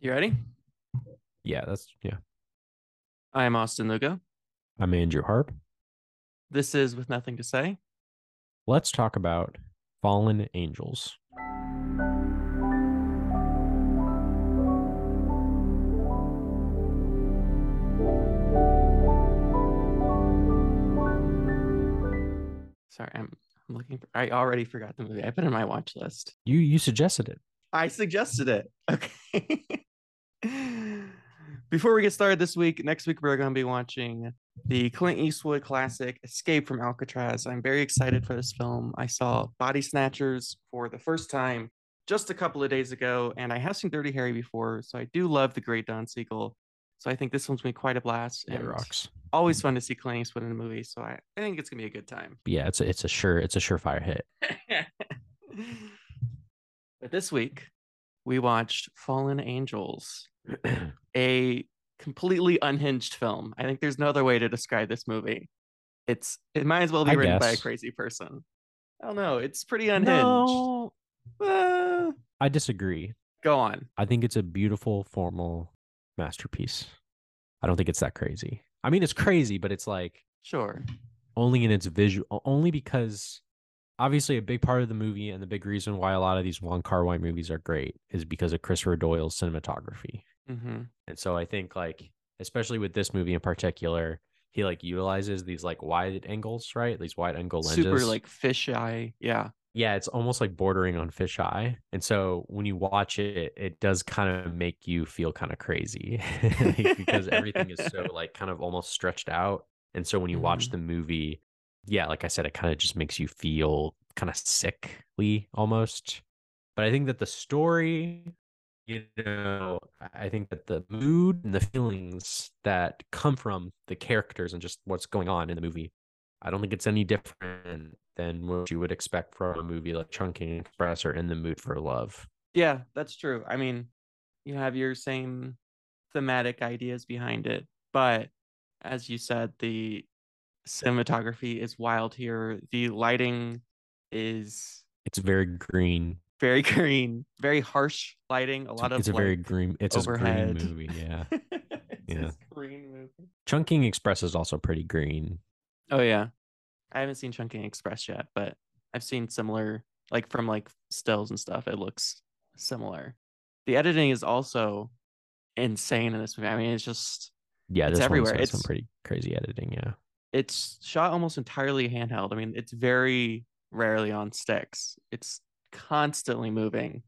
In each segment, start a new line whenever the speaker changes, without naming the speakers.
You ready?
Yeah, that's yeah.
I am Austin Lugo.
I'm Andrew Harp.
This is With Nothing to Say.
Let's talk about fallen angels.
Sorry, I'm, I'm looking for. I already forgot the movie. I put it in my watch list.
You you suggested it.
I suggested it. Okay. Before we get started this week, next week we're going to be watching the Clint Eastwood classic Escape from Alcatraz. I'm very excited for this film. I saw Body Snatchers for the first time just a couple of days ago, and I have seen Dirty Harry before, so I do love the great Don Siegel. So I think this one's gonna be quite a blast. And It
rocks.
Always fun to see Clint Eastwood in a movie, so I, I think it's gonna be a good time.
Yeah, it's a, it's a sure it's a surefire hit.
but this week we watched Fallen Angels, a completely unhinged film. I think there's no other way to describe this movie. It's it might as well be
I
written by a crazy person. I don't know. It's pretty unhinged.
No,
Uh,
I disagree.
go on.
I think it's a beautiful formal masterpiece. I don't think it's that crazy. I mean, it's crazy, but it's like
Sure.
only in its visual, only because obviously a big part of the movie and the big reason why a lot of these Wong Kar Wai movies are great is because of Christopher Doyle's cinematography.
hmm
And so I think like especially with this movie in particular, he like utilizes these like wide angles, right? These wide angle lenses.
Super like fisheye. Yeah.
yeah, it's almost like bordering on fisheye. And so when you watch it, it does kind of make you feel kind of crazy because everything is so like kind of almost stretched out. And so when you watch
Mhm.
the movie, yeah, like I said, it kind of just makes you feel kind of sickly almost. But I think that the story, you know, I think that the mood and the feelings that come from the characters and just what's going on in the movie I don't think it's any different than what you would expect from a movie like Chungking Express or In the Mood for Love.
Yeah, that's true. I mean, you have your same thematic ideas behind it, but as you said, the cinematography is wild here. The lighting is
It's very green.
very green, very harsh lighting. A lot of
it's a very green. It's a green movie. Yeah.
it's
Yeah.
green movie.
Chungking Express is also pretty green.
Oh yeah, I haven't seen Chungking Express yet, but I've seen similar, like from like stills and stuff. It looks similar. The editing is also insane in this movie. I mean, it's just
Yeah,
It's everywhere.
It's some pretty crazy editing. Yeah.
It's shot almost entirely handheld. I mean, it's very rarely on sticks. It's constantly moving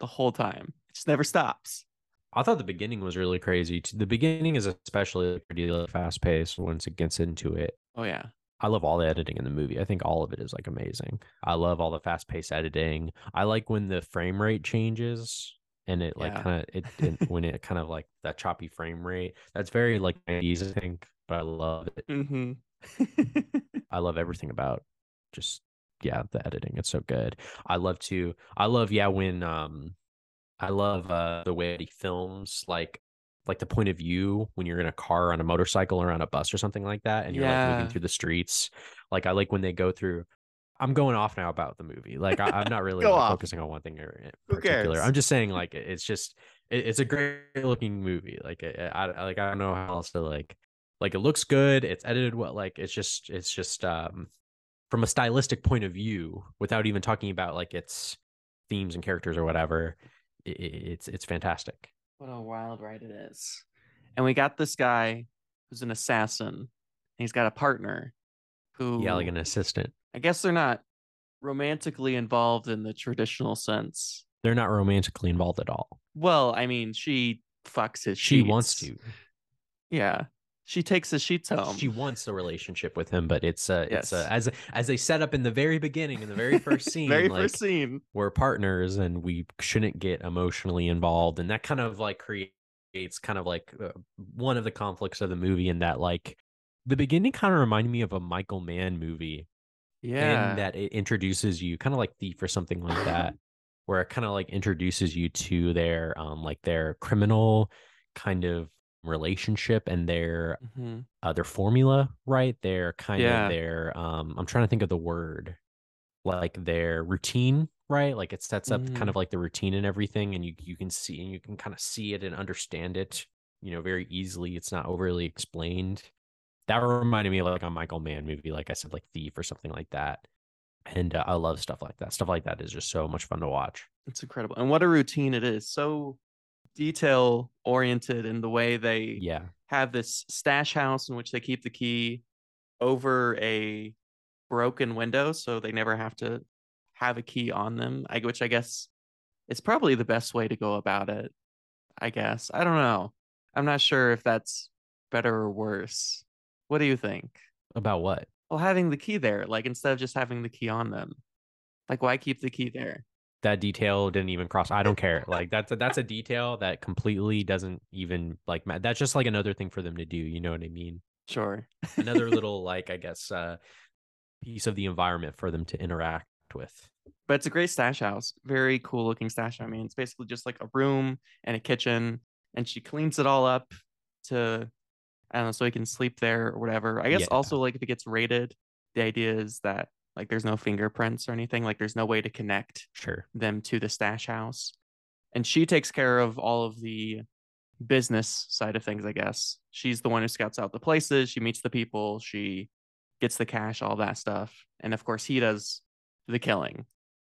the whole time. It just never stops.
I thought the beginning was really crazy. The beginning is especially pretty fast paced once it gets into it.
Oh yeah.
I love all the editing in the movie. I think all of it is like amazing. I love all the fast paced editing. I like when the frame rate changes and it like
Yeah.
kind of it, it when it kind of like that choppy frame rate. That's very like 90s, I think, but I love it.
Mm-hmm.
I love everything about just yeah, the editing. It's so good. I love to I love yeah when um I love uh the way he films like like the point of view when you're in a car on a motorcycle or on a bus or something like that and you're like moving through the streets. Like I like when they go through I'm going off now about the movie. Like I, I'm not really
Go
like,
off.
focusing on one thing or in particular. I'm just saying like it's just it, it's a great looking movie. Like I I- like I don't know how else to like like it looks good. It's edited well. Like it's just it's just um from a stylistic point of view, without even talking about like its themes and characters or whatever. i i- it's it's fantastic.
What a wild ride it is. And we got this guy who's an assassin. And he's got a partner who
Yeah, like an assistant.
I guess they're not romantically involved in the traditional sense.
They're not romantically involved at all.
Well, I mean, she fucks his
She wants to.
Yeah. She takes the sheets home.
she wants a relationship with him, but it's uh it's uh, as as they set up in the very beginning in the very first scene,
Very
like
first scene.
we're partners and we shouldn't get emotionally involved, and that kind of like creates kind of like uh, one of the conflicts of the movie, in that like the beginning kind of reminded me of a Michael Mann movie,
Yeah.
in that it introduces you kind of like Thief or something like that, where it kind of like introduces you to their um like their criminal kind of relationship and their
Mhm.
uh, their formula, right? Their kind
Yeah.
of their um I'm trying to think of the word like their routine, right? Like it sets up
Mm.
kind of like the routine and everything, and you you can see and you can kind of see it and understand it, you know, very easily. It's not overly explained. That reminded me of like a Michael Mann movie, like I said, like Thief or something like that. And uh, I love stuff like that. Stuff like that is just so much fun to watch.
It's incredible. And what a routine it is. So detail oriented in the way they
Yeah,
have this stash house in which they keep the key over a broken window so they never have to have a key on them. I which I guess is probably the best way to go about it. I guess. I don't know. I'm not sure if that's better or worse. What do you think?
about what?
Well, having the key there, like instead of just having the key on them. Like why keep the key there?
That detail didn't even cross. I don't care. Like that's a, that's a detail that completely doesn't even like. That's just like another thing for them to do. You know what I mean?
Sure.
Another little like I guess uh piece of the environment for them to interact with.
but it's a great stash house. Very cool looking stash. I mean, it's basically just like a room and a kitchen, and she cleans it all up to, I don't know, so he can sleep there or whatever. I guess
Yeah.
also like if it gets raided, the idea is that like there's no fingerprints or anything. Like there's no way to connect
Sure.
them to the stash house, and she takes care of all of the business side of things. I guess she's the one who scouts out the places. She meets the people. She gets the cash, all that stuff, and of course he does the killing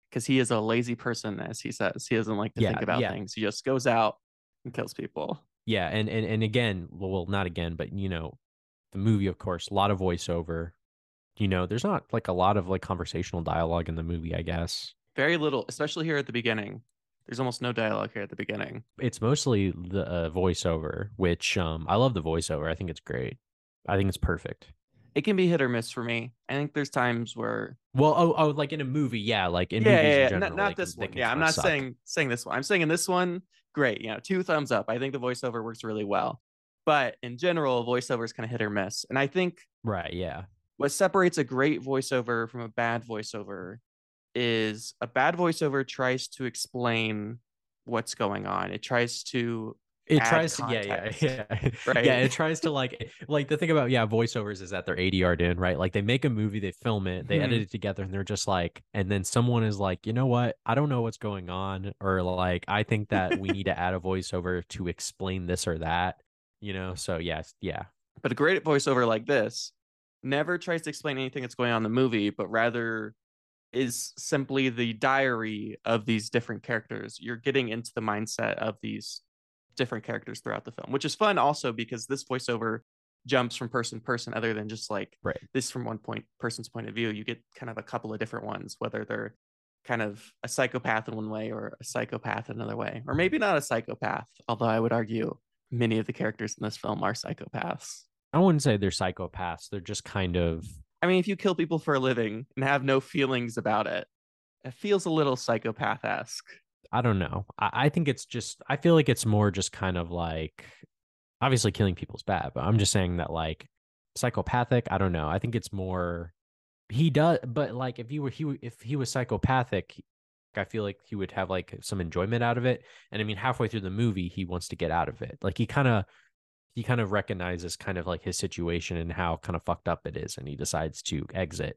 because he is a lazy person, as he says. He doesn't like to
Yeah,
think about
yeah.
things. He just goes out and kills people.
Yeah, and and and again, well, well, not again, but you know, the movie, of course, a lot of voiceover. You know, there's not like a lot of like conversational dialogue in the movie. I guess
Very little, especially here at the beginning. There's almost no dialogue here at the beginning.
it's mostly the uh, voiceover, which um I love the voiceover. I think it's great. I think it's perfect.
It can be hit or miss for me. I think there's times where
Well, oh, oh, like in a movie, yeah, like in
yeah,
movies
yeah,
in
yeah.
general,
not, not
can-
this one. Yeah, I'm not
suck.
saying saying this one. I'm saying in this one, great. You know, two thumbs up. I think the voiceover works really well. But in general, voiceover is kind of hit or miss. And I think
right, yeah,
what separates a great voiceover from a bad voiceover is a bad voiceover tries to explain what's going on. It tries to
it tries to yeah yeah yeah
right?
yeah it tries to like like the thing about yeah voiceovers is that they're ADR'd in right like they make a movie they film it they
Mhm.
edit it together and they're just like and then someone is like you know what I don't know what's going on or like I think that we need to add a voiceover to explain this or that you know so yes yeah
But a great voiceover like this never tries to explain anything that's going on in the movie, but rather is simply the diary of these different characters. You're getting into the mindset of these different characters throughout the film, which is fun also because this voiceover jumps from person to person other than just like
Right.
this from one point person's point of view. You get kind of a couple of different ones, whether they're kind of a psychopath in one way or a psychopath in another way, or maybe not a psychopath, although I would argue many of the characters in this film are psychopaths.
I wouldn't say they're psychopaths they're just kind of
I mean, if you kill people for a living and have no feelings about it, it feels a little psychopath esque.
I don't know. I, I think it's just I feel like it's more just kind of like obviously killing people is bad, but I'm just saying that like psychopathic, I don't know. I think it's more he does but like if you were he if he was psychopathic, I feel like he would have like some enjoyment out of it. And I mean halfway through the movie he wants to get out of it. Like he kind of he kind of recognizes kind of like his situation and how kind of fucked up it is and he decides to exit.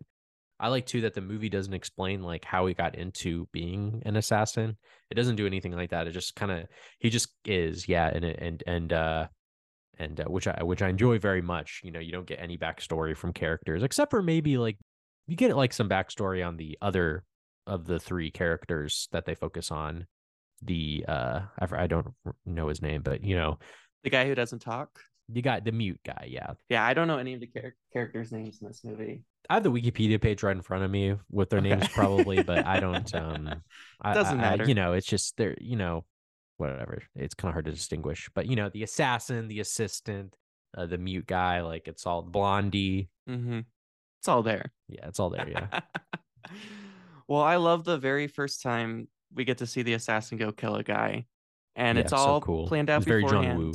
I like too that the movie doesn't explain like how he got into being an assassin. It doesn't do anything like that. It just kind of he just is, yeah, and and and uh and uh, which I which I enjoy very much. You know, you don't get any backstory from characters except for maybe like you get like some backstory on the other of the three characters that they focus on. The uh I, I don't know his name, but you know,
The guy who doesn't talk.
you got the mute guy, yeah.
Yeah, I don't know any of the char- characters' names in this movie.
I have the Wikipedia page right in front of me with their names probably, but I don't. Um, I,
Doesn't
I- I-
matter.
you know, it's just they're you know, whatever. It's kind of hard to distinguish, but you know, the assassin, the assistant, uh, the mute guy, like it's all Blondie.
Mm-hmm. It's all there.
Yeah, it's all there. Yeah,
well, I love the very first time we get to see the assassin go kill a guy, and
Yeah,
it's
so
all
cool.
planned out
It's very John
beforehand.
Woo.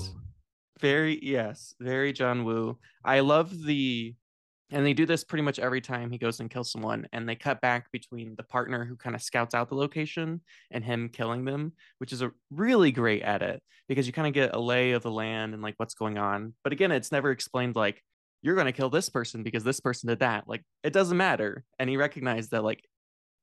Very yes, very John Woo. I love the and they do this pretty much every time he goes and kills someone and they cut back between the partner who kind of scouts out the location and him killing them, which is a really great edit because you kind of get a lay of the land and like what's going on. But again, it's never explained like you're going to kill this person because this person did that. Like it doesn't matter. And he recognized that like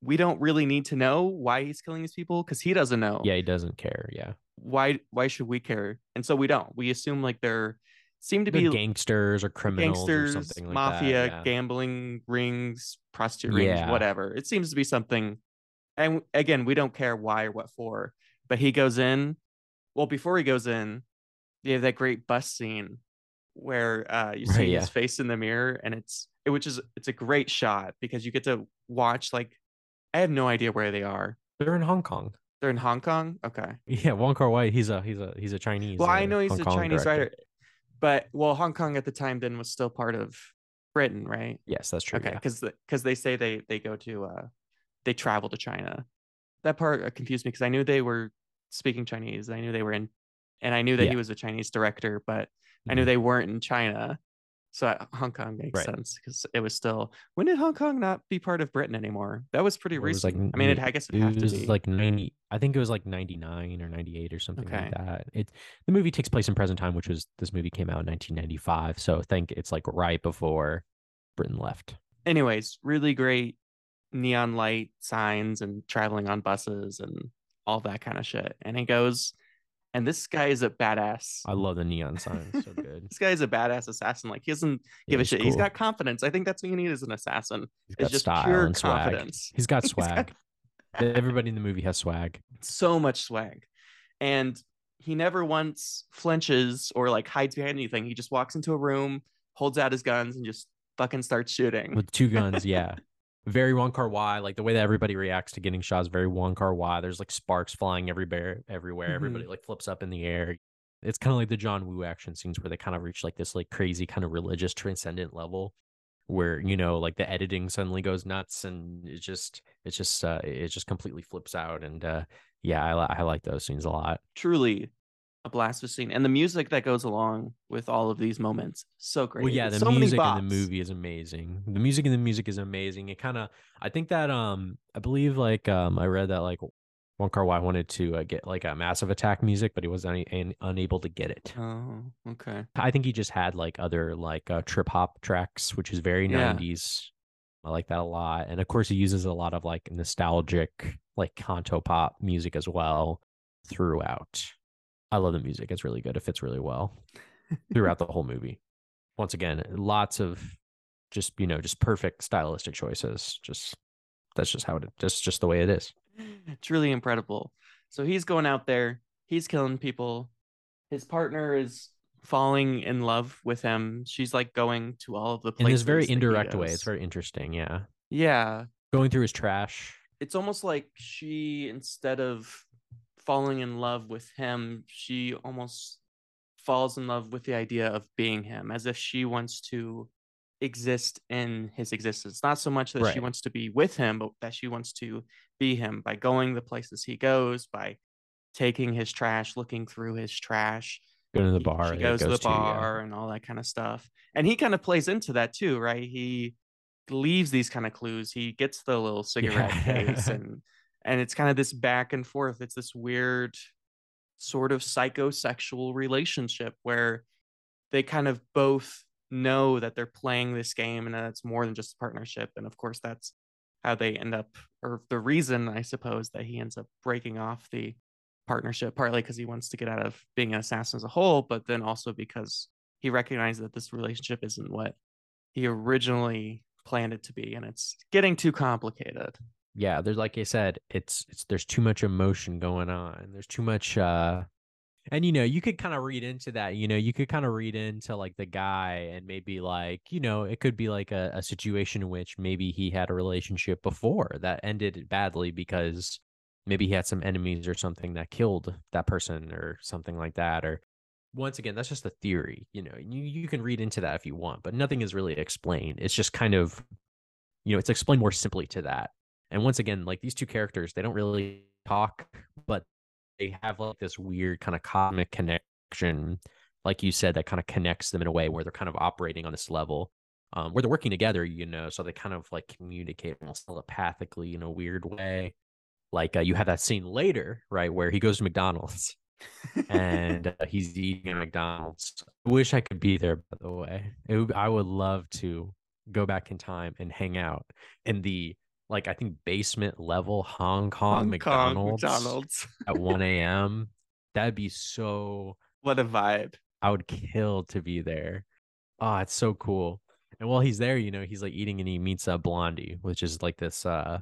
we don't really need to know why he's killing these people because he doesn't know.
Yeah, he doesn't care. Yeah.
Why why should we care? And so we don't. We assume like they're seem to
They're
be
gangsters or criminals
gangsters,
or something like
mafia,
that. yeah.
gambling rings, prostitute rings,
Yeah.
whatever. It seems to be something. And again, we don't care why or what for. But he goes in. Well, before he goes in, you have that great bus scene where uh, you
Right,
see
yeah.
his face in the mirror, and it's it, which is it's a great shot because you get to watch like I have no idea where they are.
They're in Hong Kong.
They're in Hong Kong. Okay.
Yeah, Wong Kar Wai. He's a he's a he's a Chinese.
Well, I
uh,
know he's
Hong
a
Kong
Chinese
director.
writer, but well, Hong Kong at the time then was still part of Britain, right?
Yes, that's true.
Okay,
yeah.
because because they say they they go to uh they travel to China. That part uh, confused me because I knew they were speaking Chinese. I knew they were in, and I knew that
Yeah.
he was a Chinese director, but I knew
Mhm.
they weren't in China. So Hong Kong makes
Right.
sense because it was still. When did Hong Kong not be part of Britain anymore? That was pretty
It was like
recent. I mean, it, I guess it,
It
have to be.
like ninety. I think it was like ninety nine or ninety eight or something
Okay.
like that. It the movie takes place in present time, which was this movie came out in nineteen ninety five. So I think it's like right before Britain left.
anyways, really great neon light signs and traveling on buses and all that kind of shit. And he goes, and this guy is a badass.
I love the neon signs. So good.
This guy is a badass assassin. Like he doesn't
Yeah,
give a
he's
shit. He's got confidence. I think that's what you need as an assassin.
He's
It's
got
just
style
pure
and swag.
confidence.
He's got
He's got-
swag. Everybody in the movie has swag.
So much swag. And he never once flinches or like hides behind anything. He just walks into a room, holds out his guns, and just fucking starts shooting.
with two guns. Yeah, very Wong Kar Wai. Like the way that everybody reacts to getting shot is very Wong Kar Wai. There's like sparks flying everywhere. Everywhere,
Mhm.
everybody like flips up in the air. It's kind of like the John Woo action scenes where they kind of reach like this like crazy kind of religious transcendent level where you know like the editing suddenly goes nuts and it just it's just uh it just completely flips out and uh yeah I, I like those scenes a lot
truly a blast of scene and the music that goes along with all of these moments so great
Well, yeah, the
so
music in the movie is amazing. The music in the music is amazing. It kind of, I think that, um, I believe like, um, I read that like Wong Kar Wai wanted to uh, get like a Massive Attack music, but he was un- un- unable to get it.
oh okay
I think he just had like other like uh, trip hop tracks, which is very
Yeah.
90s. I like that a lot. And of course, he uses a lot of like nostalgic, like Cantopop music as well throughout. I love the music. It's really good. It fits really well throughout the whole movie. Once again, lots of just, you know, just perfect stylistic choices. Just that's just how it just just the way it is.
truly incredible so he's going out there he's killing people his partner is falling in love with him she's like going to all of the
In
places
this very indirect way. It's very interesting. Yeah.
yeah
Going through his trash.
it's almost like she instead of falling in love with him she almost falls in love with the idea of being him as if she wants to exist in his existence not so much that she wants to be with him but that she wants to be him by going the places he goes by taking his trash looking through his trash
Going to the bar.
She
he
goes, to the
yeah.
bar and all that kind of stuff. And he kind of plays into that too, right? He leaves these kind of clues. He gets the little cigarette case and and it's kind of this back and forth. It's this weird sort of psychosexual relationship where they kind of both know that they're playing this game and that it's more than just a partnership. And of course that's how they end up or the reason I suppose that he ends up breaking off the partnership, partly because he wants to get out of being an assassin as a whole, but then also because he recognizes that this relationship isn't what he originally planned it to be, and it's getting too complicated.
Yeah there's like i said it's it's there's too much emotion going on there's too much uh and you know you could kind of read into that you know you could kind of read into like the guy and maybe like you know it could be like a, a situation in which maybe he had a relationship before that ended badly because maybe he had some enemies or something that killed that person or something like that or once again that's just a theory you know you, you can read into that if you want but nothing is really explained it's just kind of you know it's explained more simply to that and once again, like these two characters, they don't really talk, but they have like this weird kind of cosmic connection, like you said, that kind of connects them in a way where they're kind of operating on this level, um, where they're working together, you know, so they kind of like communicate almost telepathically in a weird way. Like uh, you have that scene later, right, where he goes to McDonald's and uh, he's eating at McDonald's. I wish I could be there, by the way. Would, I would love to go back in time and hang out in the like I think basement level Hong Kong,
Hong Kong
McDonald's,
McDonald's.
at 1 a.m. That'd be so
what a vibe.
I would kill to be there. Oh, it's so cool. And while he's there, you know, he's like eating and he meets uh, Blondie, which is like this uh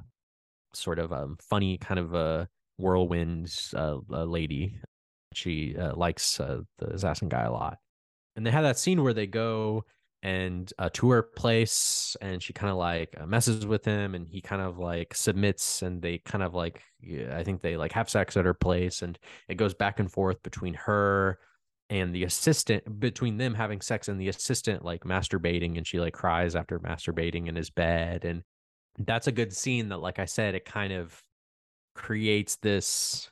sort of um funny kind of a whirlwind uh, uh, lady. She uh, likes uh, the assassin guy a lot. And they have that scene where they go and uh, to her place and she kind of like uh, messes with him and he kind of like submits and they kind of like i think they like have sex at her place and it goes back and forth between her and the assistant between them having sex and the assistant like masturbating and she like cries after masturbating in his bed and that's a good scene that like i said it kind of creates this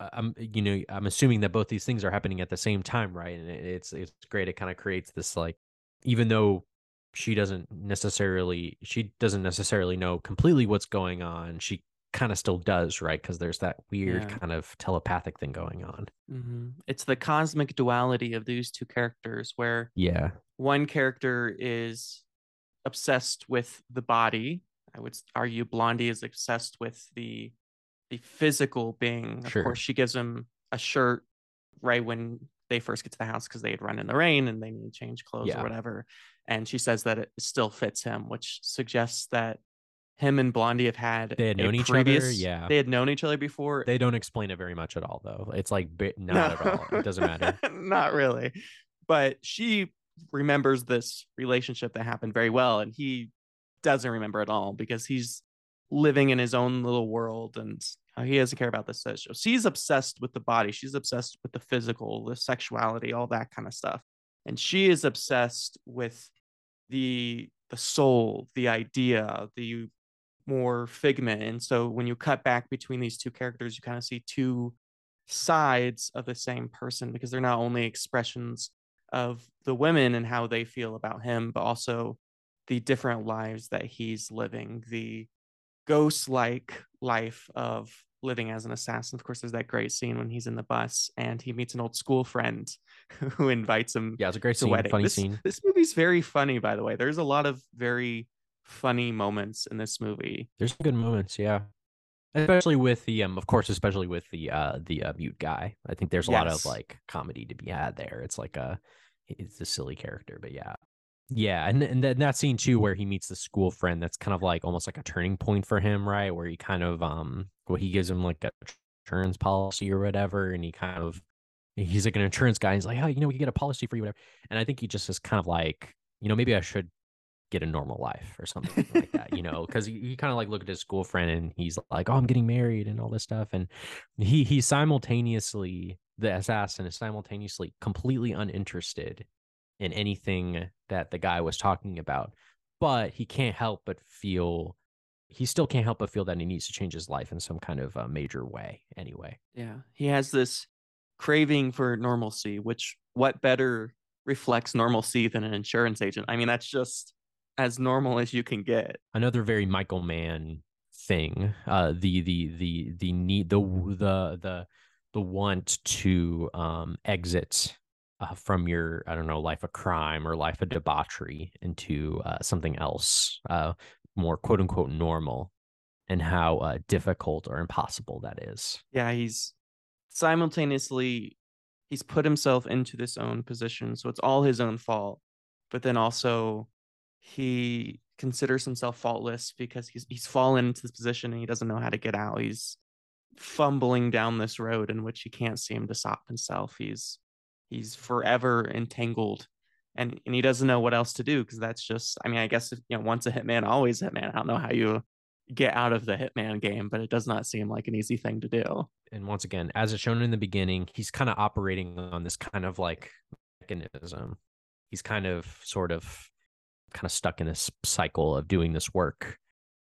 uh, i'm you know i'm assuming that both these things are happening at the same time right? And it's it's great it kind of creates this like even though she doesn't necessarily she doesn't necessarily know completely what's going on she kind of still does right because there's that weird
Yeah.
kind of telepathic thing going on
hmm It's the cosmic duality of these two characters where
yeah
one character is obsessed with the body. I would argue Blondie is obsessed with the the physical being. Of
Sure.
course, she gives him a shirt right when they first get to the house because they had run in the rain and they need to change clothes
Yeah.
or whatever. And she says that it still fits him, which suggests that him and Blondie have had
They had known each other, yeah.
They had known each other before.
they don't explain it very much at all though it's like not at all it doesn't matter
Not really. But she remembers this relationship that happened very well, and he doesn't remember at all because he's living in his own little world and uh, he doesn't care about this. So she's obsessed with the body. She's obsessed with the physical, the sexuality, all that kind of stuff. And she is obsessed with the the soul, the idea, the more figment. And so when you cut back between these two characters, you kind of see two sides of the same person because they're not only expressions of the women and how they feel about him, but also the different lives that he's living, the ghost like life of living as an assassin. Of course, there's that great scene when he's in the bus and he meets an old school friend who invites him
yeah it's a great scene
wedding.
funny
this,
scene
This movie's very funny, by the way. There's a lot of very funny moments in this movie.
there's some good moments yeah especially with the um of course especially with the uh the uh, mute guy i think there's a lot of like comedy to be had there it's like a it's a silly character but yeah yeah and and then that scene too where he meets the school friend that's kind of like almost like a turning point for him right where he kind of um well he gives him like a insurance policy or whatever and he kind of he's like an insurance guy he's like oh you know we get a policy for you whatever and i think he just is kind of like you know maybe i should get a normal life or something like that, you know, because you, you kind of like look at his school friend and he's like, oh, I'm getting married and all this stuff. And he he simultaneously, the assassin is simultaneously completely uninterested in anything that the guy was talking about, but he can't help but feel he still can't help but feel that he needs to change his life in some kind of uh, major way anyway.
Yeah. He has this craving for normalcy, which what better reflects normalcy than an insurance agent? I mean, that's just as normal as you can get.
another very Michael Mann thing. Uh, the the the the need the the the the want to um exit uh, from your I don't know life of crime or life of debauchery into uh, something else, uh, more quote unquote normal, and how uh, difficult or impossible that is.
Yeah, he's simultaneously he's put himself into this own position, so it's all his own fault. But then also he considers himself faultless because he's he's fallen into this position and he doesn't know how to get out. He's fumbling down this road in which he can't seem to stop himself. He's he's forever entangled and and he doesn't know what else to do because that's just I mean, I guess if, you know, once a hitman, always a hitman. I don't know how you get out of the hitman game, but it does not seem like an easy thing to do.
And once again, as it's shown in the beginning, he's kind of operating on this kind of like mechanism. He's kind of sort of kind of stuck in this cycle of doing this work,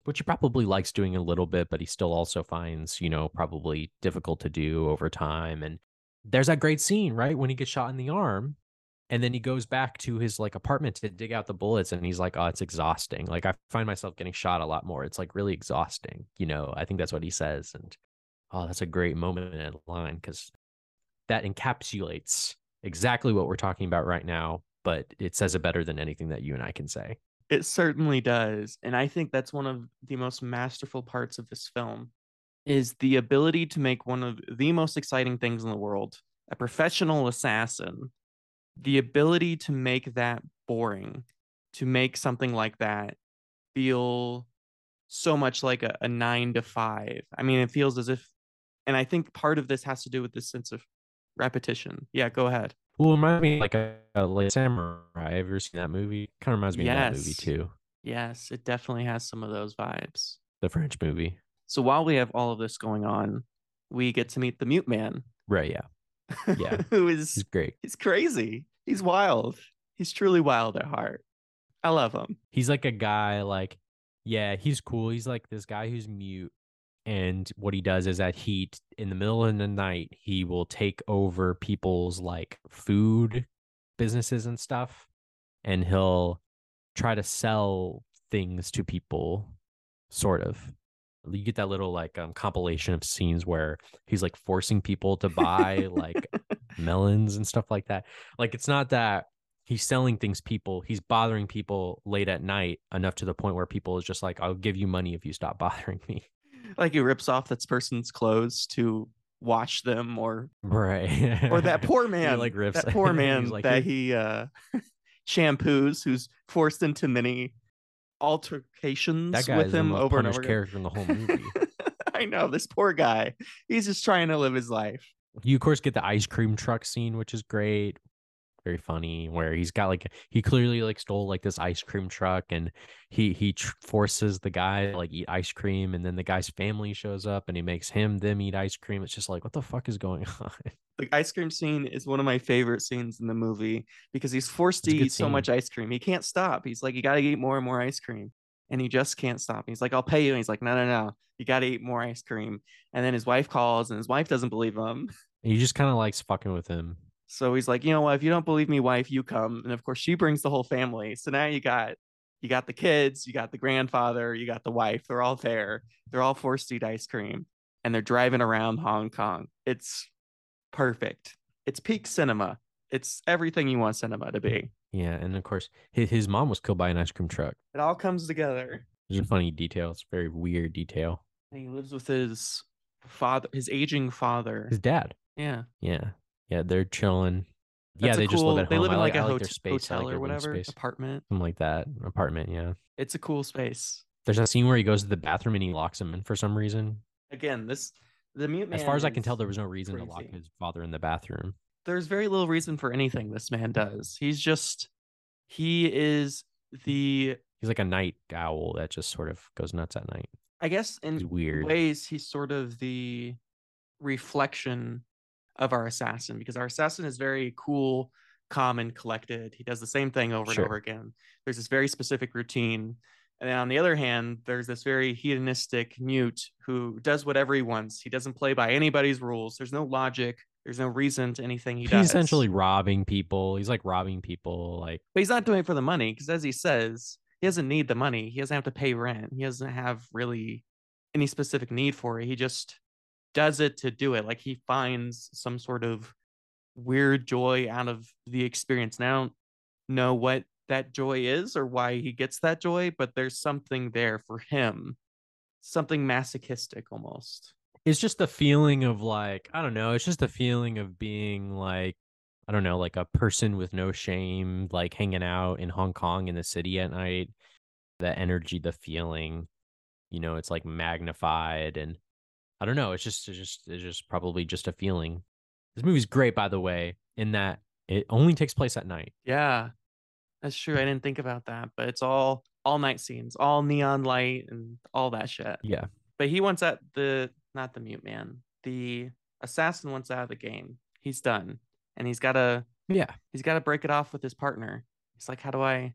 which he probably likes doing a little bit, but he still also finds, you know, probably difficult to do over time. And there's that great scene, right? When he gets shot in the arm and then he goes back to his like apartment to dig out the bullets and he's like, oh, it's exhausting. Like I find myself getting shot a lot more. It's like really exhausting. You know, I think that's what he says. And oh, that's a great moment in line because that encapsulates exactly what we're talking about right now, but it says it better than anything that you and I can say.
It certainly does. And I think that's one of the most masterful parts of this film is the ability to make one of the most exciting things in the world, a professional assassin, the ability to make that boring, to make something like that feel so much like a, a nine to five. I mean, it feels as if, and I think part of this has to do with this sense of repetition. Yeah, go ahead.
Well, it reminds me like a, a like samurai. Have you ever seen that movie? Kind of reminds me of that movie too.
Yes, it definitely has some of those vibes.
The French movie.
So while we have all of this going on, we get to meet the mute man.
Right, yeah. Yeah.
who is
He's great.
he's crazy. He's wild. He's truly wild at heart. I love him.
He's like a guy like yeah, he's cool. He's like this guy who's mute and what he does is that he in the middle of the night he will take over people's like food businesses and stuff and he'll try to sell things to people sort of you get that little like um, compilation of scenes where he's like forcing people to buy like melons and stuff like that. Like it's not that he's selling things people he's bothering people late at night enough to the point where people is just like i'll give you money if you stop bothering me.
Like he rips off this person's clothes to wash them or
right.
or that poor
He,
man
like rips
that poor man
like,
that he uh shampoos who's forced into many altercations with him over and over again.
character in the whole movie
I know this poor guy. He's just trying to live his life.
you of course get the ice cream truck scene which is great very funny where he's got like he clearly like stole like this ice cream truck and he he tr- forces the guy to like eat ice cream and then the guy's family shows up and he makes him them eat ice cream it's just like what the fuck is going on
The ice cream scene is one of my favorite scenes in the movie because he's forced to
It's a good
eat so much ice cream. He can't stop. He's like, you got to eat more and more ice cream. And he just can't stop. He's like, I'll pay you. And he's like, no, no, no. You got to eat more ice cream. And then his wife calls and his wife doesn't believe him.
he just kind of likes fucking with him
So he's like, you know what? If you don't believe me, wife, you come. And of course, she brings the whole family. So now you got you got the kids, you got the grandfather, you got the wife. They're all there. They're all forced to eat ice cream, and they're driving around Hong Kong. It's perfect. It's peak cinema. It's everything you want cinema to be.
Yeah, and of course, his, his mom was killed by an ice cream truck.
It all comes together.
It's a funny detail. It's a very weird detail.
And he lives with his father, his aging father.
His dad.
Yeah,
Yeah, yeah, they're chilling. yeah,
That's a
they just
cool-
live at
They
home.
live
I
in like,
I
a
space.
Hotel
like
or whatever
space.
apartment.
something like that. Apartment. Yeah.
It's a cool space.
There's a scene where he goes to the bathroom and he locks him in for some reason.
Again, this the mute man.
as far as I can tell, there was no reason to lock his father in the bathroom.
there's very little reason for anything this man does. He's just he is the
He's like a night owl that just sort of goes nuts at night.
I guess
He's
in
weird.
ways he's sort of the reflection of our assassin because our assassin is very cool, calm, and collected. He does the same thing over
Sure.
and over again. There's this very specific routine. And then on the other hand, there's this very hedonistic mute who does whatever he wants. He doesn't play by anybody's rules. There's no logic. There's no reason to anything he
He's
does.
He's essentially robbing people. He's like robbing people. Like
But he's not doing it for the money because, as he says, he doesn't need the money. He doesn't have to pay rent. He doesn't have really any specific need for it. He just does it to do it. Like he finds some sort of weird joy out of the experience. And I don't know what that joy is or why he gets that joy, but there's something there for him, something masochistic almost.
it's just the feeling of like I don't know. It's just the feeling of being like I don't know, like a person with no shame, like hanging out in Hong Kong in the city at night. The energy, the feeling, you know, it's like magnified, and I don't know. It's just, it's just, it's just probably just a feeling. This movie's great, by the way, in that it only takes place at night.
Yeah, that's true. I didn't think about that, but it's all all night scenes, all neon light and all that shit.
Yeah,
but he wants out the not the mute man the assassin wants out of the game he's done and he's got to
yeah.
he's got to break it off with his partner he's like how do i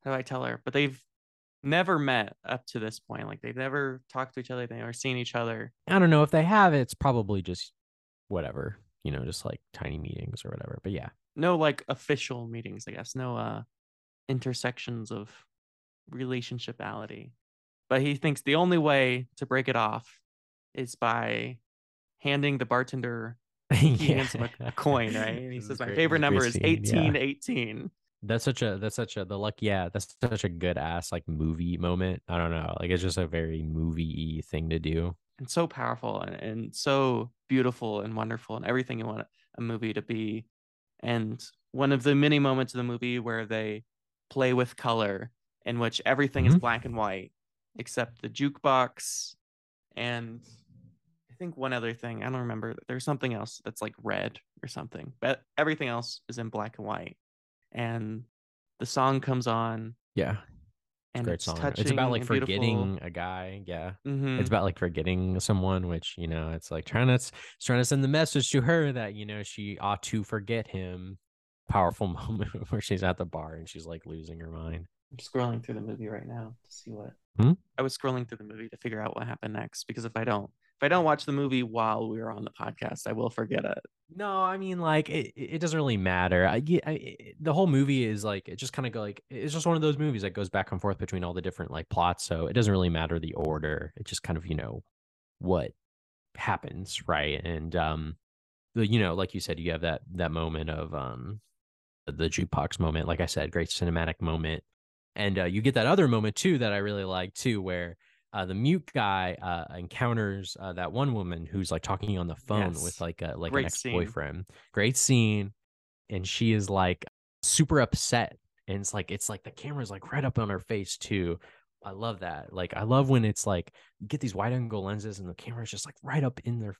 how do i tell her but they've never met up to this point like they've never talked to each other they've never seen each other
I don't know if they have. It's probably just whatever, you know, just like tiny meetings or whatever. But yeah,
no like official meetings i guess no uh intersections of relationshipality but he thinks the only way to break it off is by handing the bartender he hands him a, coin, right? And he says, My favorite
this is a
number is
scene, yeah.
1818.
That's such a that's such a the luck yeah that's such a good ass like movie moment. I don't know like it's just a very movie thing to do.
and so powerful and, and so beautiful and wonderful and everything you want a movie to be. And one of the many moments of the movie where they play with color, in which everything is
Mhm.
black and white except the jukebox and I think one other thing. I don't remember. There's something else that's like red or something, but everything else is in black and white. And the song comes on,
Yeah,
and
great
it's
song.
touching.
It's about like
and beautiful.
forgetting a guy. Yeah,
Mhm.
it's about like forgetting someone, which you know it's like trying to it's trying to send the message to her that you know she ought to forget him. Powerful moment where she's at the bar and she's like losing her mind.
I'm scrolling through the movie right now to see what.
Hmm?
I was scrolling through the movie to figure out what happened next because if I don't, if I don't watch the movie while we are on the podcast, I will forget it.
No, I mean like it. it doesn't really matter. I, I, the whole movie is like it just kind of go like it's just one of those movies that goes back and forth between all the different like plots. So it doesn't really matter the order. It just kind of you know what happens, right? And um, the you know like you said, you have that that moment of um the jukebox moment. Like I said, great cinematic moment, and uh, you get that other moment too that I really like too, where uh, the mute guy uh, encounters uh, that one woman who's like talking on the phone
Yes.
with like a like
Great
an ex boyfriend. Great scene, and she is like super upset, and it's like it's like the camera's like right up on her face too. I love that. Like I love when it's like you get these wide angle lenses and the camera's just like right up in their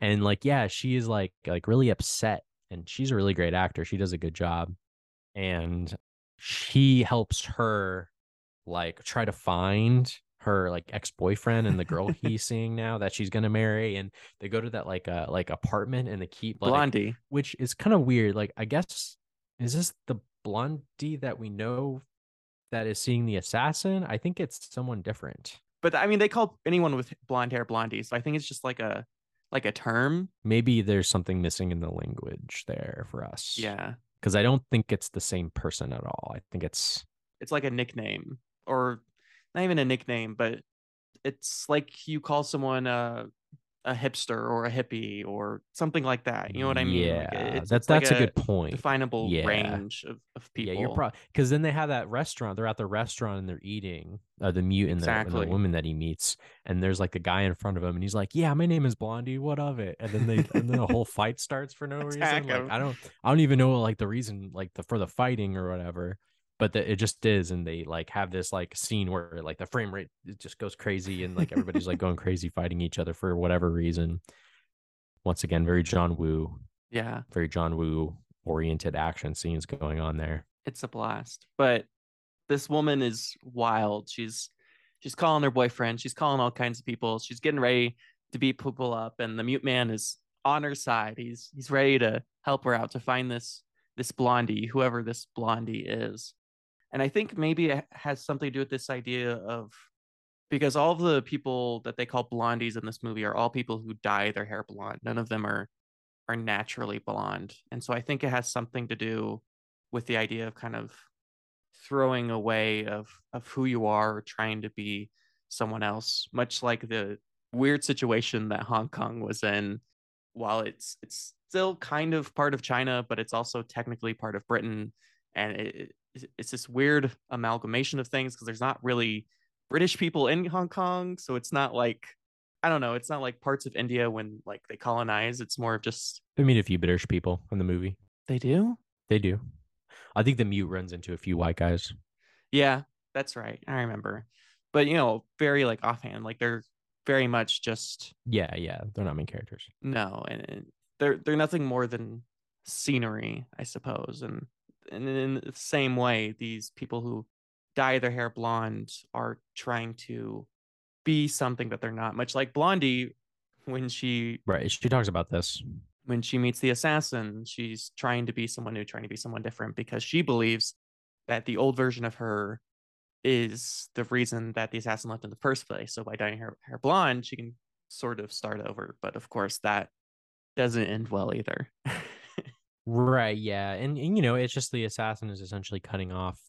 and like yeah, she is like like really upset and she's a really great actor. She does a good job. And she helps her like try to find her like ex-boyfriend and the girl he's seeing now that she's gonna marry and they go to that like uh like apartment and they keep like
Blondie.
which is kind of weird. Like, I guess is this the blondie that we know that is seeing the assassin? I think it's someone different.
But I mean, they call anyone with blonde hair blondie, so I think it's just like a like a term.
Maybe there's something missing in the language there for us.
Yeah,
because I don't think it's the same person at all. I think it's
it's like a nickname, or not even a nickname, but it's like you call someone a a hipster or a hippie or something like that. You know what I mean? Like,
Yeah,
it's,
that's
like
that's a, good point.
definable
Yeah.
range of, of people.
Yeah, you're probably because then they have that restaurant. They're at the restaurant and they're eating uh, the mute and the, and
Exactly.
the woman that he meets, and there's like a guy in front of him, and he's like, "Yeah, my name is Blondie. What of it?" And then they and then a whole fight starts for no reason. Like. I don't I don't even know like the reason like the for the fighting or whatever, but the, it just is, and they like have this like scene where like the frame rate it just goes crazy, and like everybody's like going crazy fighting each other for whatever reason. Once again, very John Woo,
yeah,
very John Woo oriented action scenes going on there.
it's a blast. But this woman is wild. She's she's calling her boyfriend. She's calling all kinds of people. She's getting ready to beat people up, and the mute man is on her side. He's he's ready to help her out to find this this blondie, whoever this blondie is. And I think maybe it has something to do with this idea of because all of the people that they call blondies in this movie are all people who dye their hair blonde. None of them are are naturally blonde. And so I think it has something to do with the idea of kind of throwing away of of who you are or trying to be someone else, much like the weird situation that Hong Kong was in while it's it's still kind of part of China, but it's also technically part of Britain. And it, it's this weird amalgamation of things because there's not really British people in Hong Kong. So it's not like I don't know, it's not like parts of India when like they colonize. It's more of just
They meet a few British people in the movie.
they do.
They do. I think the mute runs into a few white guys.
Yeah, that's right. I remember. But you know, very like offhand, like they're very much just
Yeah, yeah. They're not main characters.
no, and, and they're they're nothing more than scenery, I suppose. And and in the same way, these people who dye their hair blonde are trying to be something that they're not. Much like Blondie, when she
Right. She talks about this.
when she meets the assassin, she's trying to be someone new, trying to be someone different because she believes that the old version of her is the reason that the assassin left in the first place. So by dyeing her hair blonde, she can sort of start over. But of course, that doesn't end well either.
Right. Yeah. And, and you know, it's just the assassin is essentially cutting off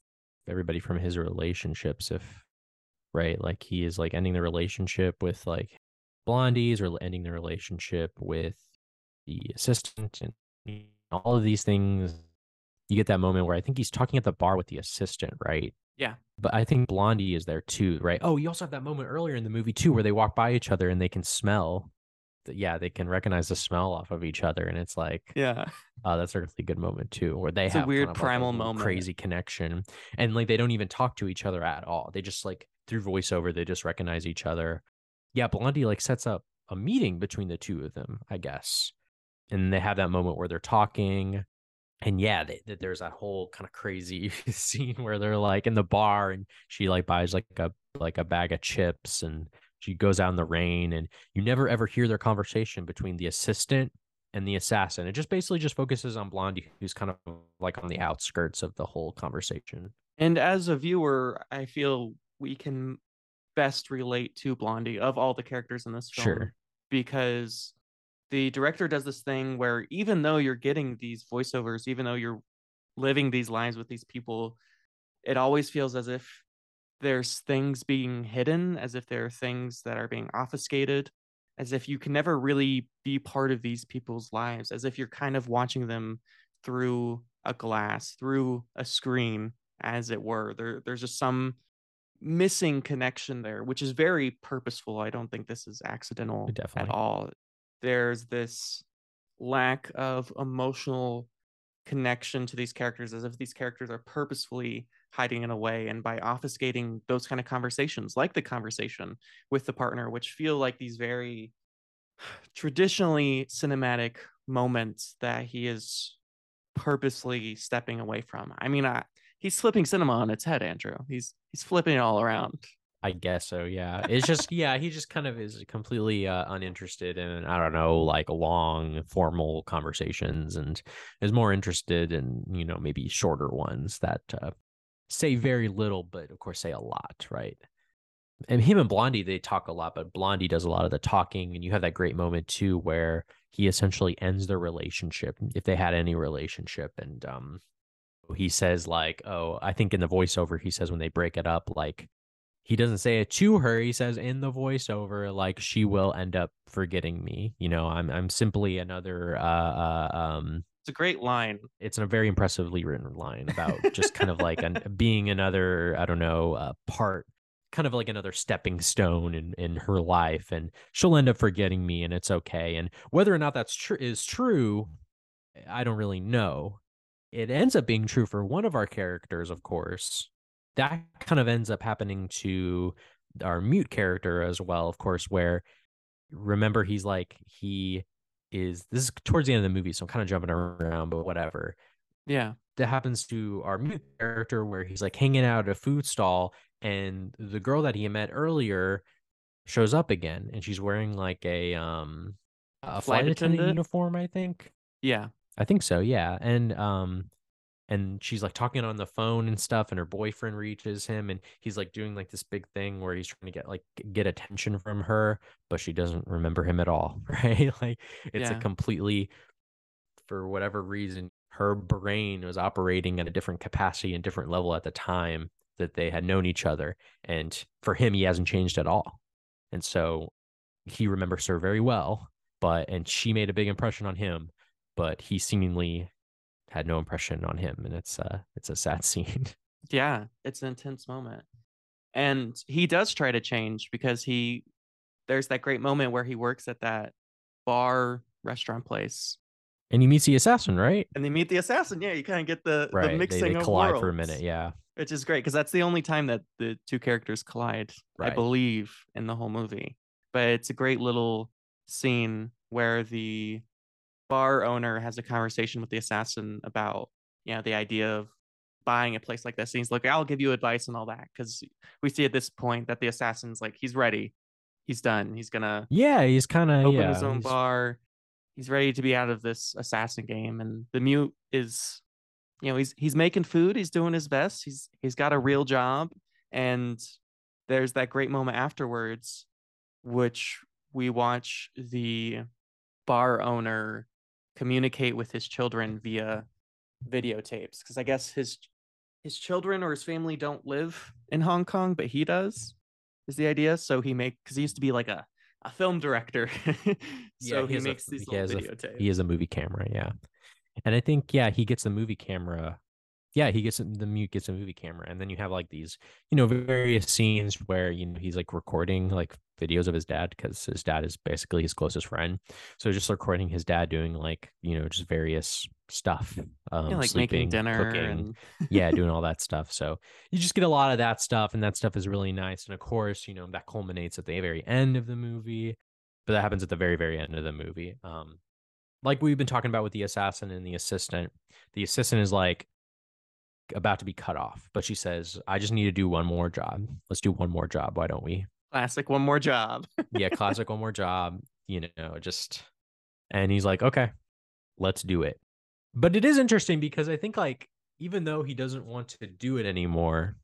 everybody from his relationships. If right, like he is like ending the relationship with like blondies or ending the relationship with the assistant and all of these things you get that moment where I think he's talking at the bar with the assistant, right?
Yeah.
But I think Blondie is there too, right? Oh, you also have that moment earlier in the movie too where they walk by each other and they can smell. Yeah, they can recognize the smell off of each other, and it's like,
yeah,
uh, that's a really good moment too, where they
it's
have
a weird
kind of
primal
like a
moment.
crazy connection, and like they don't even talk to each other at all. They just like through voiceover, they just recognize each other. Yeah, Blondie like sets up a meeting between the two of them, I guess, and they have that moment where they're talking and yeah, they, they, there's that whole kind of crazy scene where they're like in the bar and she like buys like a like a bag of chips and she goes out in the rain and you never ever hear their conversation between the assistant and the assassin. It just basically just focuses on Blondie, who's kind of like on the outskirts of the whole conversation.
And as a viewer, I feel we can best relate to Blondie of all the characters in this film.
Sure.
Because the director does this thing where even though you're getting these voiceovers, even though you're living these lives with these people, it always feels as if there's things being hidden, as if there are things that are being obfuscated, as if you can never really be part of these people's lives, as if you're kind of watching them through a glass, through a screen, as it were. There, there's just some missing connection there, which is very purposeful. I don't think this is accidental
Definitely.
at all there's this lack of emotional connection to these characters as if these characters are purposefully hiding in a way and by obfuscating those kind of conversations like the conversation with the partner which feel like these very traditionally cinematic moments that he is purposely stepping away from. I mean I, he's flipping cinema on its head andrew. He's he's flipping it all around
I guess so. Yeah. It's just, yeah, he just kind of is completely uh, uninterested in, I don't know, like long formal conversations and is more interested in, you know, maybe shorter ones that uh, say very little, but of course say a lot. Right. And him and Blondie, they talk a lot, but Blondie does a lot of the talking. And you have that great moment too where he essentially ends their relationship, if they had any relationship. And um, he says, like, oh, I think in the voiceover, he says when they break it up, like, he doesn't say it to her he says in the voiceover like she will end up forgetting me you know i'm i'm simply another uh, uh um
it's a great line.
It's a very impressively written line about just kind of like an, being another i don't know uh, part kind of like another stepping stone in in her life and she'll end up forgetting me and it's okay and whether or not that's true is true i don't really know. It ends up being true for one of our characters of course that kind of ends up happening to our mute character as well, of course, where remember he's like he is this is towards the end of the movie, so I'm kind of jumping around, but whatever.
Yeah.
That happens to our mute character where he's like hanging out at a food stall and the girl that he met earlier shows up again and she's wearing like a um a flight, flight attendant, attendant uniform, I think.
Yeah.
I think so, yeah. And um and she's like talking on the phone and stuff and her boyfriend reaches him and he's like doing like this big thing where he's trying to get like get attention from her but she doesn't remember him at all right like it's yeah. a completely for whatever reason her brain was operating at a different capacity and different level at the time that they had known each other and for him he hasn't changed at all and so he remembers her very well but and she made a big impression on him but he seemingly had no impression on him and it's uh it's a sad scene.
Yeah it's an intense moment. And he does try to change because he there's that great moment where he works at that bar restaurant place.
And he meets the assassin right?
And they meet the assassin yeah you kind of get the
right.
the mixing they,
they
of
collide
worlds,
for a minute yeah.
Which is great because that's the only time that the two characters collide right. i believe in the whole movie. But it's a great little scene where the bar owner has a conversation with the assassin about you know the idea of buying a place like this and he's like i'll give you advice and all that because we see at this point that the assassin's like he's ready. He's done. He's gonna
yeah he's kind of
open
yeah,
his own
he's...
bar. He's ready to be out of this assassin game and the mute is you know he's he's making food he's doing his best he's he's got a real job and there's that great moment afterwards which we watch the bar owner communicate with his children via videotapes because I guess his his children or his family don't live in Hong Kong, but he does. Is the idea? So he make because he used to be like a a film director, so yeah, he, he makes a, these he little videotapes.
he has a movie camera, yeah. And I think, yeah, he gets the movie camera. Yeah, he gets the mute gets a movie camera, and then you have like these, you know, various scenes where you know he's like recording like videos of his dad because his dad is basically his closest friend. So just recording his dad doing like you know just various stuff, um,
yeah, like
sleeping,
making dinner
cooking,
and
yeah, doing all that stuff. So you just get a lot of that stuff, and that stuff is really nice. And of course, you know, that culminates at the very end of the movie, but that happens at the very, very end of the movie. Um, like we've been talking about with the assassin and the assistant, the assistant is like about to be cut off, but she says, I just need to do one more job. Let's do one more job. Why don't we?
classic one more job.
Yeah, classic one more job, you know, just and he's like, okay, let's do it. But it is interesting because I think like even though he doesn't want to do it anymore,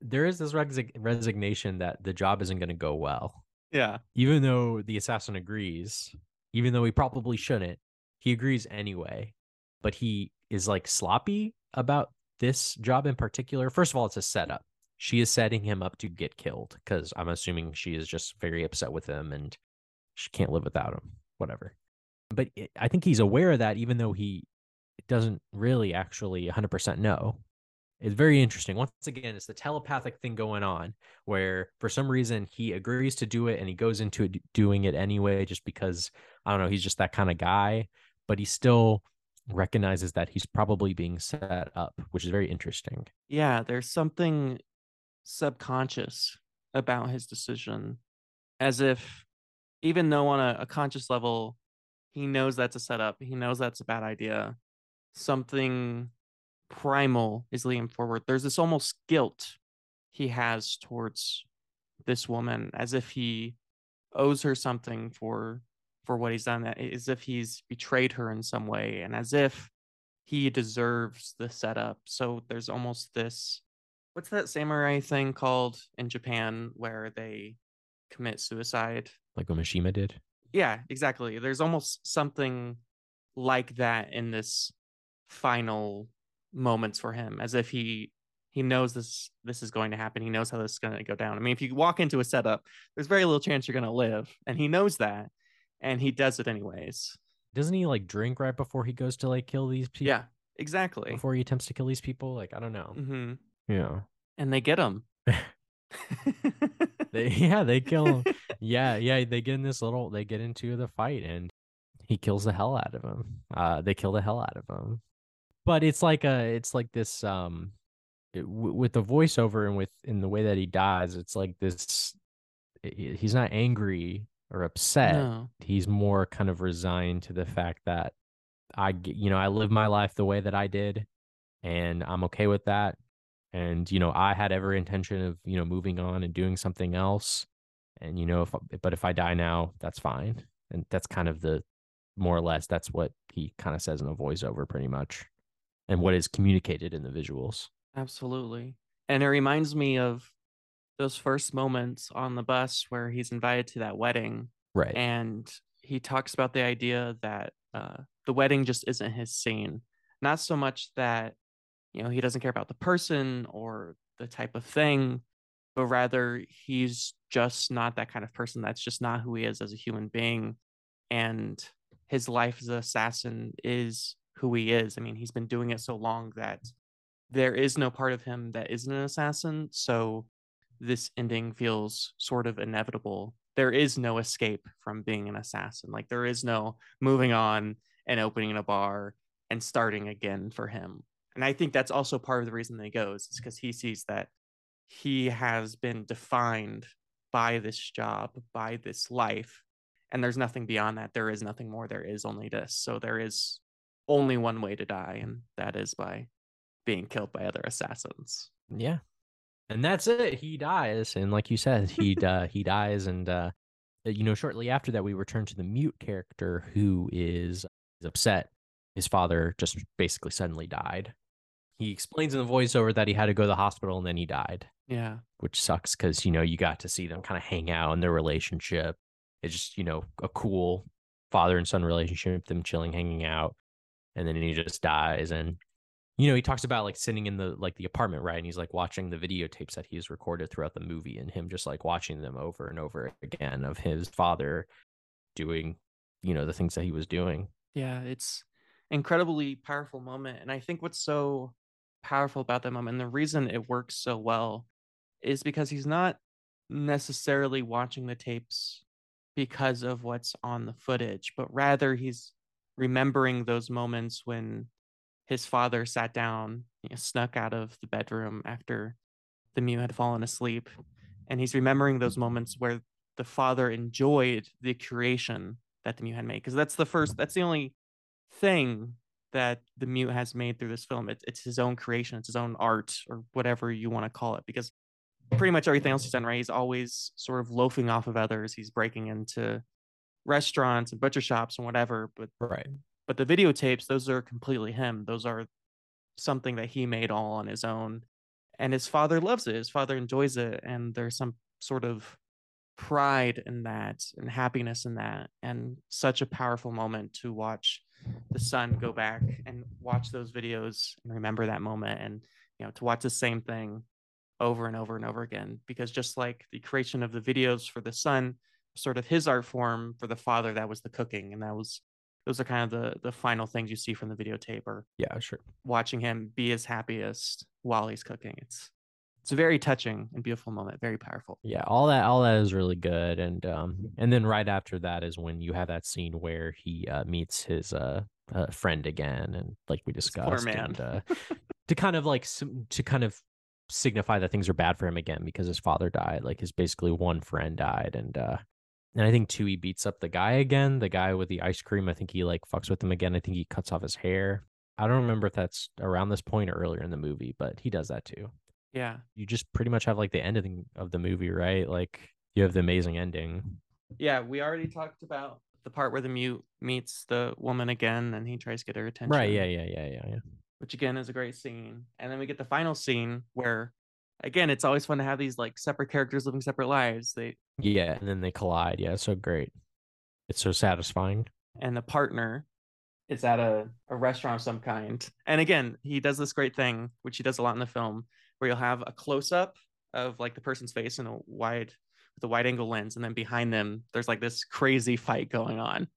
there is this resig- resignation that the job isn't going to go well.
yeah.
Even though the assassin agrees, even though he probably shouldn't, he agrees anyway. But he is like sloppy about this job in particular. First of all, it's a setup. She is setting him up to get killed because I'm assuming she is just very upset with him and she can't live without him. Whatever. But it, I think he's aware of that, even though he doesn't really actually 100% know. It's very interesting. Once again, it's the telepathic thing going on where for some reason he agrees to do it and he goes into it doing it anyway, just because I don't know, he's just that kind of guy, but he still recognizes that he's probably being set up, which is very interesting.
Yeah, there's something subconscious about his decision, as if even though on a, a conscious level he knows that's a setup, he knows that's a bad idea, something primal is leading forward. There's this almost guilt he has towards this woman, as if he owes her something for for what he's done, as if he's betrayed her in some way, and as if he deserves the setup. So there's almost this what's that samurai thing called in Japan where they commit suicide?
Like what Mishima did.
Yeah, exactly. There's almost something like that in this final moments for him, as if he he knows this this is going to happen. He knows how this is going to go down. I mean, if you walk into a setup, there's very little chance you're going to live, and he knows that, and he does it anyways.
Doesn't he like drink right before he goes to like kill these people?
Yeah, exactly.
Before he attempts to kill these people? Like, I don't know.
hmm
Yeah.
And they get him.
They, yeah, they kill him. yeah, yeah, they get in this little they get into the fight and he kills the hell out of him. Uh they kill the hell out of him. But it's like a it's like this um it- w- with the voiceover and with in the way that he dies, it's like this he- he's not angry or upset.
no.
He's more kind of resigned to the fact that I, you know, I live my life the way that I did and I'm okay with that and you know i had every intention of you know moving on and doing something else and you know if but if i die now that's fine and that's kind of the more or less that's what he kind of says in the voiceover pretty much and what is communicated in the visuals
Absolutely. And it reminds me of those first moments on the bus where he's invited to that wedding
right
and he talks about the idea that uh, the wedding just isn't his scene. Not so much that, you know, he doesn't care about the person or the type of thing, but rather he's just not that kind of person. That's just not who he is as a human being. And his life as an assassin is who he is. I mean, he's been doing it so long that there is no part of him that isn't an assassin. So this ending feels sort of inevitable. There is no escape from being an assassin. Like there is no moving on and opening a bar and starting again for him. And I think that's also part of the reason that he goes is because he sees that he has been defined by this job, by this life, and there's nothing beyond that. There is nothing more. There is only this. So there is only one way to die, and that is by being killed by other assassins.
yeah and that's it he dies and like you said he uh, he dies and uh you know shortly after that we return to the mute character who is is upset. His father just basically suddenly died. He explains in the voiceover that he had to go to the hospital and then he died
Yeah.
which sucks because you know you got to see them kind of hang out in their relationship. It's just you know a cool father and son relationship them chilling hanging out and then he just dies and you know he talks about like sitting in the like the apartment right and he's like watching the videotapes that he's recorded throughout the movie and him just like watching them over and over again of his father doing you know the things that he was doing
Yeah, it's incredibly powerful moment. And I think what's so powerful about that moment, and the reason it works so well, is because he's not necessarily watching the tapes because of what's on the footage, but rather he's remembering those moments when his father sat down, you know, snuck out of the bedroom after the mute had fallen asleep. And he's remembering those moments where the father enjoyed the creation that the mute had made. Because that's the first, that's the only thing that the mute has made through this film. It's, it's his own creation, it's his own art, or whatever you want to call it. Because pretty much everything else he's done, right? He's always sort of loafing off of others. He's breaking into restaurants and butcher shops and whatever. But
right.
But the videotapes, those are completely him. Those are something that he made all on his own. And his father loves it. His father enjoys it. And there's some sort of pride in that and happiness in that. And such a powerful moment to watch the son go back and watch those videos and remember that moment and you know to watch the same thing over and over and over again because just like the creation of the videos for the son sort of his art form for the father that was the cooking and that was those are kind of the the final things you see from the videotape or
yeah sure.
watching him be his happiest while he's cooking. It's it's a very touching and beautiful moment very powerful.
Yeah all that all that is really good and um and then right after that is when you have that scene where he uh, meets his uh, uh friend again and like we discussed and uh to kind of like to kind of signify that things are bad for him again because his father died. Like his basically one friend died, and uh, and I think Tui beats up the guy again, the guy with the ice cream. I think he like fucks with him again. I think he cuts off his hair. I don't remember if that's around this point or earlier in the movie, but he does that too.
Yeah,
you just pretty much have like the ending of the movie, right? Like you have the amazing ending.
Yeah, we already talked about the part where the mute meets the woman again and he tries to get her attention.
Right. Yeah. Yeah. Yeah. Yeah. Yeah
which again is a great scene. And then we get the final scene where again it's always fun to have these like separate characters living separate lives. They
Yeah, and then they collide. Yeah, so great. It's so satisfying.
And the partner is at a, a restaurant of some kind. And again, he does this great thing, which he does a lot in the film, where you'll have a close up of like the person's face in a wide with a wide angle lens, and then behind them there's like this crazy fight going on,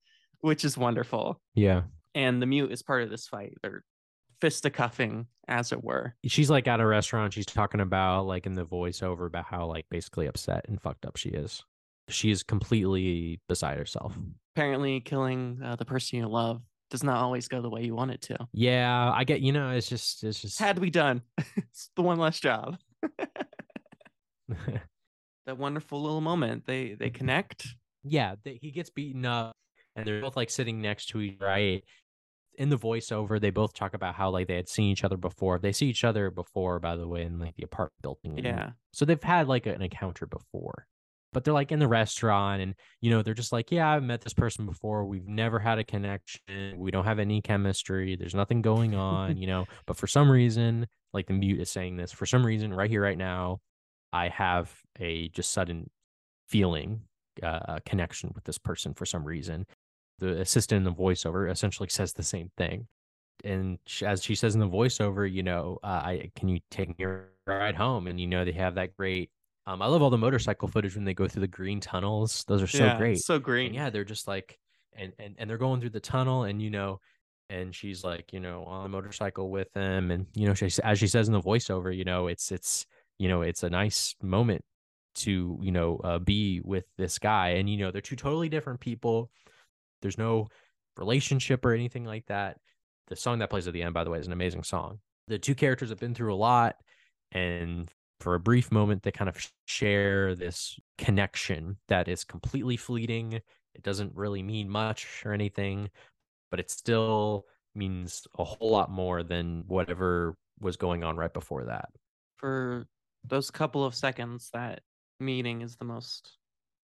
which is wonderful.
Yeah.
And the mute is part of this fight. They're fisticuffing, as it were.
She's like at a restaurant. She's talking about like in the voiceover about how like basically upset and fucked up she is. She is completely beside herself.
Apparently, killing uh, the person you love does not always go the way you want it to.
Yeah, I get. You know, it's just it's just
had to be done. it's the one less job. that wonderful little moment. They they connect.
Yeah, they, he gets beaten up, and they're both like sitting next to each other, right in the voiceover, they both talk about how like they had seen each other before. They see each other before, by the way, in like the apartment building.
Yeah.
So they've had like an encounter before, but they're like in the restaurant, and you know they're just like, yeah, I've met this person before. We've never had a connection. We don't have any chemistry. There's nothing going on, you know. But for some reason, like the mute is saying this, for some reason, right here, right now, I have a just sudden feeling uh, connection with this person for some reason the assistant in the voiceover essentially says the same thing. And as she says in the voiceover, you know, uh, I can you take me ride home? And you know, they have that great. Um, I love all the motorcycle footage when they go through the green tunnels. Those are so
yeah,
great,
so green.
And yeah, they're just like, and and and they're going through the tunnel, and you know, and she's like, you know, on a motorcycle with them, and you know, she as she says in the voiceover, you know, it's it's you know, it's a nice moment to you know uh, be with this guy, and you know, they're two totally different people there's no relationship or anything like that. The song that plays at the end, by the way, is an amazing song. The two characters have been through a lot, and for a brief moment, they kind of share this connection that is completely fleeting. It doesn't really mean much or anything, but it still means a whole lot more than whatever was going on right before that.
For those couple of seconds, that meeting is the most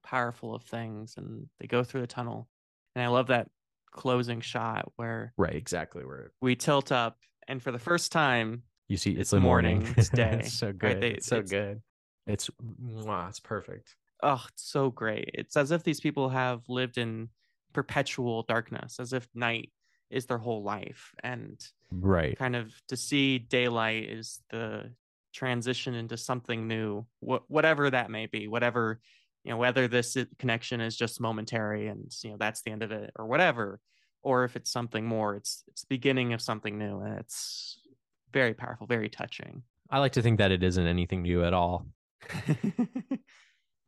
powerful of things, and they go through the tunnel and I love that closing shot where
right exactly where
we tilt up and for the first time
you see it's, it's the morning, morning it's
day.
It's so good. right? they, it's so it's, good. It's wow it's perfect.
Oh it's so great. It's as if these people have lived in perpetual darkness as if night is their whole life. And
right.
kind of to see daylight is the transition into something new wh- whatever that may be whatever you know whether this connection is just momentary and you know that's the end of it or whatever or if it's something more, it's it's the beginning of something new, and it's very powerful, very touching.
I like to think that it isn't anything new at all.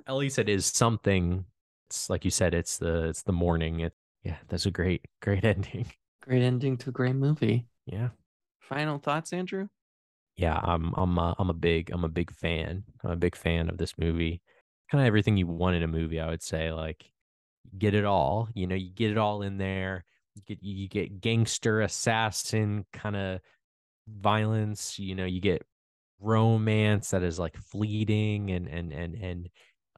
at least it is something. It's like you said, it's the it's the morning. It yeah, that's a great great ending.
Great ending to a great movie.
Yeah.
Final thoughts, Andrew?
Yeah, I'm I'm a, I'm a big I'm a big fan. I'm a big fan of this movie. Kind of everything you want in a movie, I would say. Like, get it all. You know, you get it all in there. You get you get gangster, assassin kind of violence. You know, you get romance that is like fleeting and and and and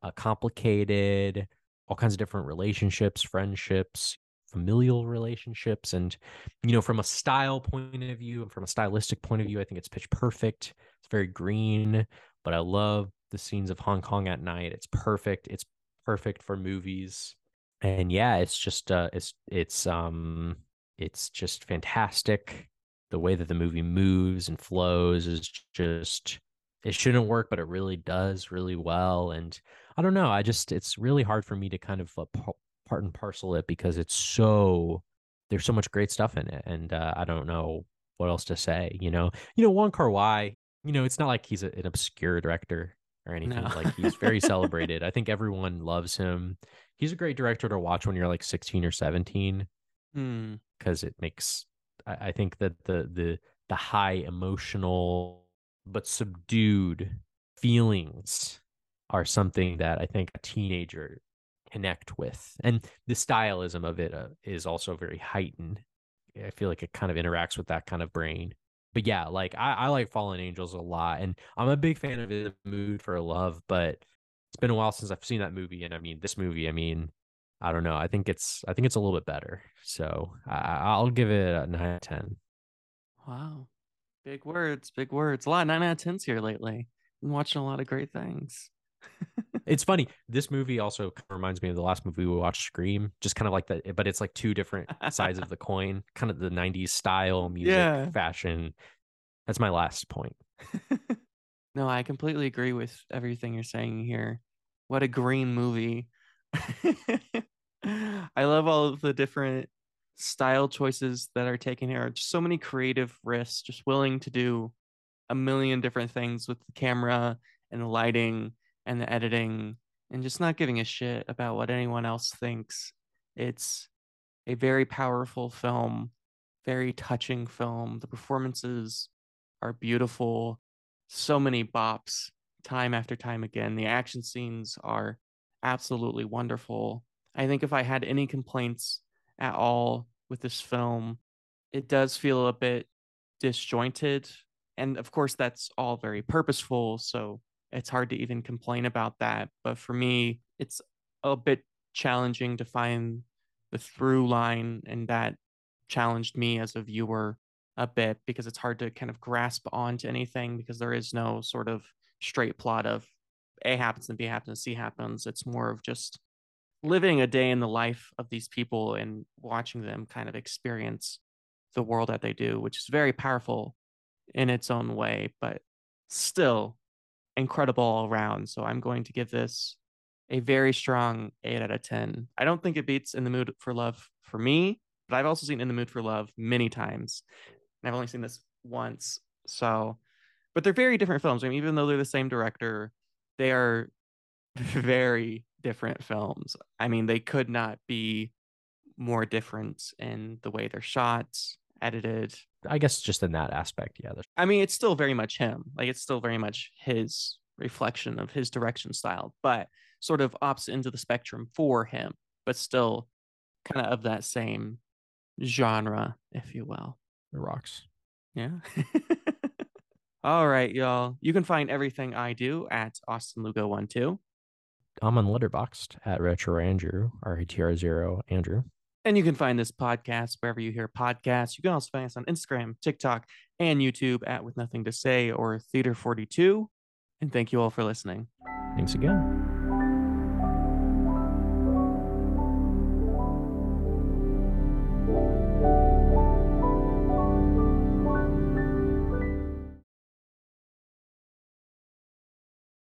uh, complicated all kinds of different relationships friendships familial relationships and you know from a style point of view and from a stylistic point of view i think it's pitch perfect it's very green but i love the scenes of hong kong at night. It's perfect. It's perfect for movies. And yeah it's just uh it's it's um it's just fantastic. The way that the movie moves and flows is just it shouldn't work but it really does really well. And i don't know i just it's really hard for me to kind of uh, part and parcel it because it's so there's so much great stuff in it. And uh, i don't know what else to say you know? You know Wong Kar-wai you know it's not like he's a, an obscure director or anything no. like he's very celebrated i think everyone loves him he's a great director to watch when you're like 16 or 17 because hmm. it makes I, I think that the the the high emotional but subdued feelings are something that I think a teenager connect with, and the stylism of it uh, is also very heightened. I feel like it kind of interacts with that kind of brain. But yeah, like I, I like Fallen Angels a lot, and I'm a big fan of the mood for love. But it's been a while since I've seen that movie, and I mean, this movie, I mean, I don't know. I think it's I think it's a little bit better. So I, will give it a nine out of ten.
Wow, big words, big words. A lot of nine out of tens here lately. Been watching a lot of great things.
It's funny. This movie also reminds me of the last movie we watched, Scream. Just kind of like that, but it's like two different sides of the coin. Kind of the '90s style, music, yeah. fashion. That's my last point.
no, I completely agree with everything you're saying here. What a green movie. I love all of the different style choices that are taken here. Just so many creative risks, just willing to do a million different things with the camera and the lighting and the editing and just not giving a shit about what anyone else thinks. It's a very powerful film, very touching film. The performances are beautiful. So many bops time after time again. The action scenes are absolutely wonderful. I think if I had any complaints at all with this film, it does feel a bit disjointed. And of course, that's all very purposeful. So it's hard to even complain about that. But for me, it's a bit challenging to find the through line, and that challenged me as a viewer a bit because it's hard to kind of grasp onto anything because there is no sort of straight plot of A happens and B happens and C happens. It's more of just living a day in the life of these people and watching them kind of experience the world that they do, which is very powerful in its own way, but still incredible all around. So I'm going to give this a very strong 8 out of 10. I don't think it beats In the Mood for Love for me, but I've also seen In the Mood for Love many times. And I've only seen this once. So, but they're very different films. I mean, even though they're the same director, they are very different films. I mean, they could not be more different in the way they're shot, edited.
I guess just in that aspect, yeah.
I mean, it's still very much him. Like it's still very much his reflection of his direction style, but sort of opposite into the spectrum for him, but still kind of of that same genre, if you will.
It rocks.
Yeah. All right, y'all. You can find everything I do at Austin Lugo one two.
I'm on Letterboxd at Retro Andrew, R-E-T-R-0 Andrew.
And you can find this podcast wherever you hear podcasts. You can also find us on Instagram, TikTok, and YouTube at With Nothing to Say or Theater 42. And thank you all for listening.
Thanks again.